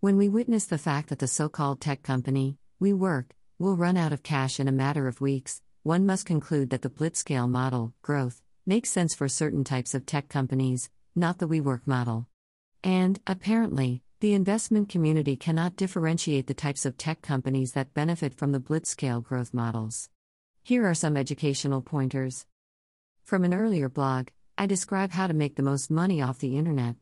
When we witness the fact that the so called tech company, WeWork, will run out of cash in a matter of weeks, one must conclude that the blitzscale model, growth, makes sense for certain types of tech companies, not the WeWork model. And, apparently, the investment community cannot differentiate the types of tech companies that benefit from the blitzscale growth models. Here are some educational pointers. From an earlier blog, I describe how to make the most money off the internet.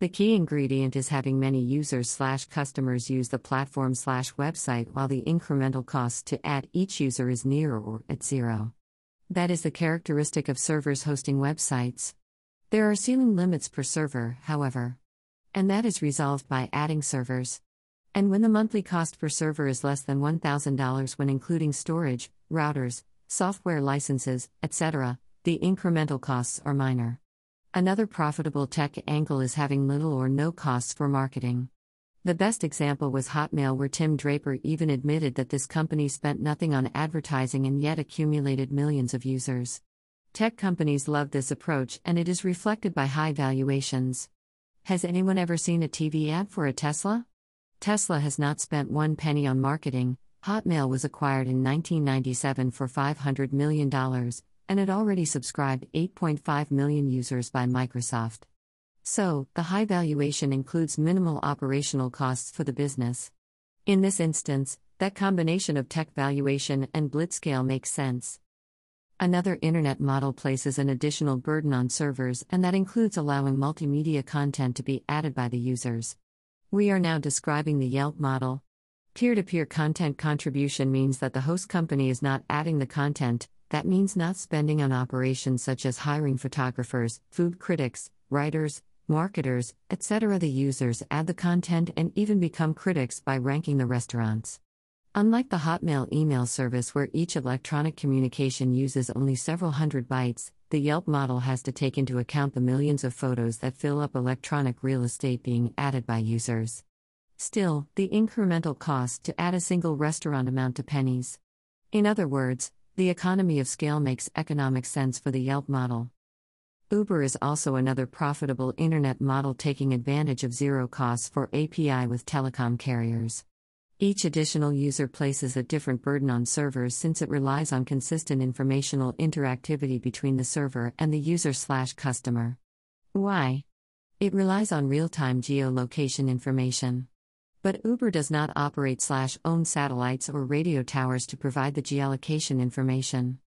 The key ingredient is having many users slash customers use the platform slash website while the incremental cost to add each user is near or at zero. That is the characteristic of servers hosting websites. There are ceiling limits per server, however. And that is resolved by adding servers. And when the monthly cost per server is less than $1,000 when including storage, routers, software licenses, etc., the incremental costs are minor. Another profitable tech angle is having little or no costs for marketing. The best example was Hotmail, where Tim Draper even admitted that this company spent nothing on advertising and yet accumulated millions of users. Tech companies love this approach, and it is reflected by high valuations. Has anyone ever seen a TV ad for a Tesla? Tesla has not spent one penny on marketing. Hotmail was acquired in 1997 for $500 million, and it already subscribed 8.5 million users by Microsoft. So, the high valuation includes minimal operational costs for the business. In this instance, that combination of tech valuation and blitzscale makes sense. Another internet model places an additional burden on servers, and that includes allowing multimedia content to be added by the users. We are now describing the Yelp model. Peer to peer content contribution means that the host company is not adding the content, that means not spending on operations such as hiring photographers, food critics, writers, marketers, etc. The users add the content and even become critics by ranking the restaurants. Unlike the Hotmail email service where each electronic communication uses only several hundred bytes, the Yelp model has to take into account the millions of photos that fill up electronic real estate being added by users. Still, the incremental cost to add a single restaurant amount to pennies. In other words, the economy of scale makes economic sense for the Yelp model. Uber is also another profitable internet model taking advantage of zero costs for API with telecom carriers. Each additional user places a different burden on servers since it relies on consistent informational interactivity between the server and the user/slash customer. Why? It relies on real-time geolocation information. But Uber does not operate slash own satellites or radio towers to provide the geolocation information.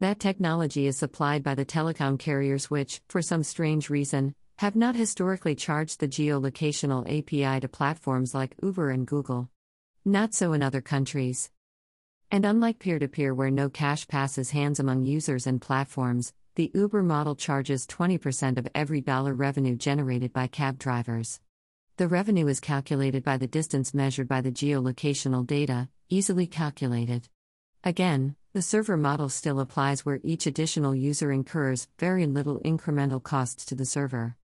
That technology is supplied by the telecom carriers, which, for some strange reason, have not historically charged the geolocational API to platforms like Uber and Google. Not so in other countries. And unlike peer to peer, where no cash passes hands among users and platforms, the Uber model charges 20% of every dollar revenue generated by cab drivers. The revenue is calculated by the distance measured by the geolocational data, easily calculated. Again, the server model still applies where each additional user incurs very little incremental costs to the server.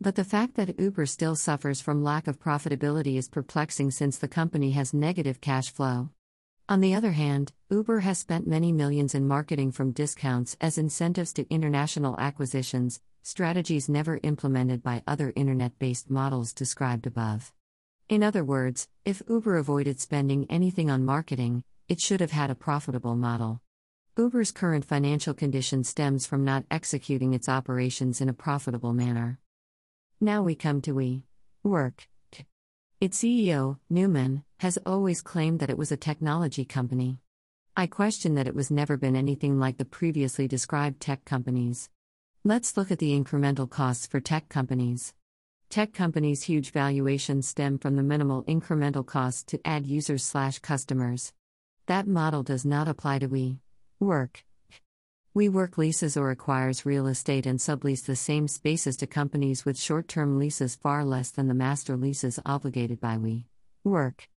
But the fact that Uber still suffers from lack of profitability is perplexing since the company has negative cash flow. On the other hand, Uber has spent many millions in marketing from discounts as incentives to international acquisitions, strategies never implemented by other internet-based models described above. In other words, if Uber avoided spending anything on marketing, it should have had a profitable model. Uber's current financial condition stems from not executing its operations in a profitable manner. Now we come to We Work. Its CEO, Neumann, has always claimed that it was a technology company. I question that it was never been anything like the previously described tech companies. Let's look at the incremental costs for tech companies. Tech companies' huge valuations stem from the minimal incremental cost to add users slash customers. That model does not apply to We Work. WeWork leases or acquires real estate and sublease the same spaces to companies with short term leases far less than the master leases obligated by We Work.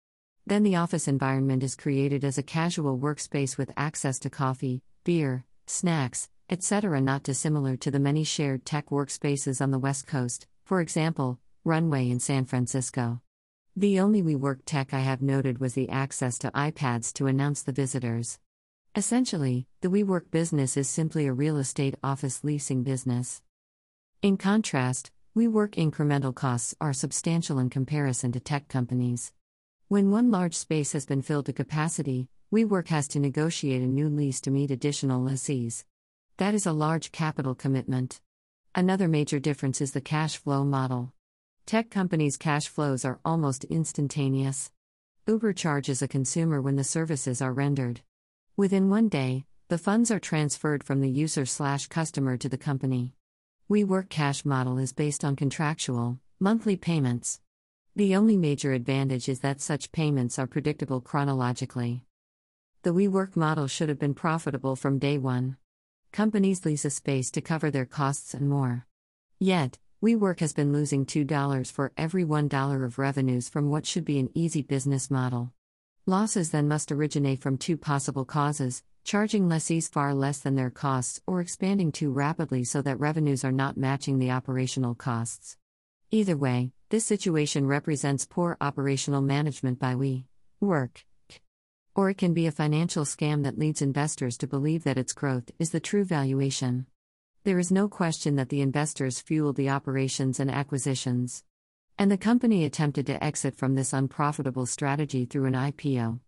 Then the office environment is created as a casual workspace with access to coffee, beer, snacks, etc., not dissimilar to the many shared tech workspaces on the West Coast, for example, Runway in San Francisco. The only WeWork tech I have noted was the access to iPads to announce the visitors. Essentially, the WeWork business is simply a real estate office leasing business. In contrast, WeWork incremental costs are substantial in comparison to tech companies. When one large space has been filled to capacity, WeWork has to negotiate a new lease to meet additional lessees. That is a large capital commitment. Another major difference is the cash flow model. Tech companies' cash flows are almost instantaneous. Uber charges a consumer when the services are rendered. Within one day, the funds are transferred from the user slash customer to the company. WeWork cash model is based on contractual, monthly payments. The only major advantage is that such payments are predictable chronologically. The WeWork model should have been profitable from day one. Companies lease a space to cover their costs and more. Yet, WeWork has been losing $2 for every $1 of revenues from what should be an easy business model. Losses then must originate from two possible causes charging lessees far less than their costs or expanding too rapidly so that revenues are not matching the operational costs. Either way, this situation represents poor operational management by we work. Or it can be a financial scam that leads investors to believe that its growth is the true valuation. There is no question that the investors fueled the operations and acquisitions. And the company attempted to exit from this unprofitable strategy through an IPO.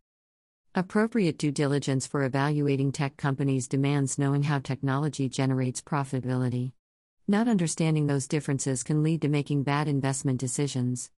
Appropriate due diligence for evaluating tech companies demands knowing how technology generates profitability. Not understanding those differences can lead to making bad investment decisions.